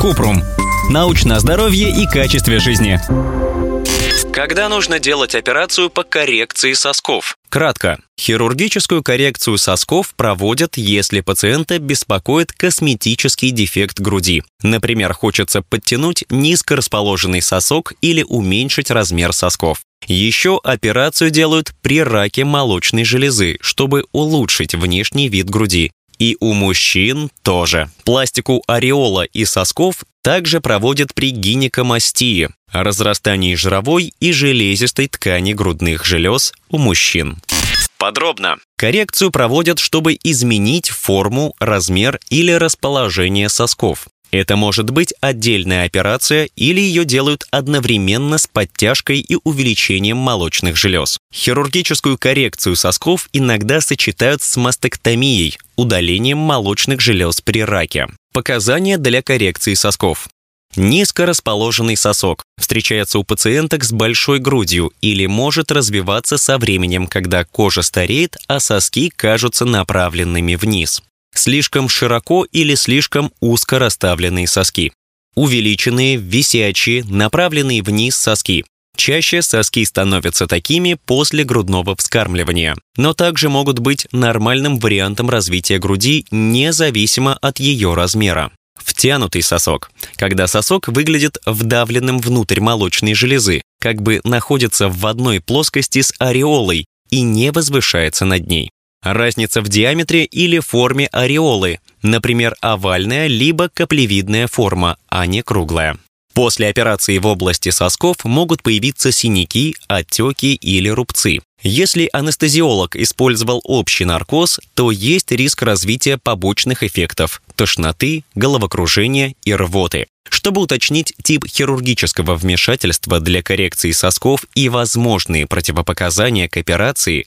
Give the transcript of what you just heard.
Купрум. Научное здоровье и качестве жизни. Когда нужно делать операцию по коррекции сосков? Кратко. Хирургическую коррекцию сосков проводят, если пациента беспокоит косметический дефект груди. Например, хочется подтянуть низко расположенный сосок или уменьшить размер сосков. Еще операцию делают при раке молочной железы, чтобы улучшить внешний вид груди. И у мужчин тоже. Пластику ореола и сосков также проводят при гинекомастии, разрастании жировой и железистой ткани грудных желез у мужчин. Подробно. Коррекцию проводят, чтобы изменить форму, размер или расположение сосков. Это может быть отдельная операция или ее делают одновременно с подтяжкой и увеличением молочных желез. Хирургическую коррекцию сосков иногда сочетают с мастектомией, удалением молочных желез при раке. Показания для коррекции сосков. Низко расположенный сосок встречается у пациенток с большой грудью или может развиваться со временем, когда кожа стареет, а соски кажутся направленными вниз слишком широко или слишком узко расставленные соски. Увеличенные, висячие, направленные вниз соски. Чаще соски становятся такими после грудного вскармливания, но также могут быть нормальным вариантом развития груди независимо от ее размера. Втянутый сосок, когда сосок выглядит вдавленным внутрь молочной железы, как бы находится в одной плоскости с ореолой и не возвышается над ней. Разница в диаметре или форме ореолы, например, овальная либо каплевидная форма, а не круглая. После операции в области сосков могут появиться синяки, отеки или рубцы. Если анестезиолог использовал общий наркоз, то есть риск развития побочных эффектов – тошноты, головокружения и рвоты. Чтобы уточнить тип хирургического вмешательства для коррекции сосков и возможные противопоказания к операции,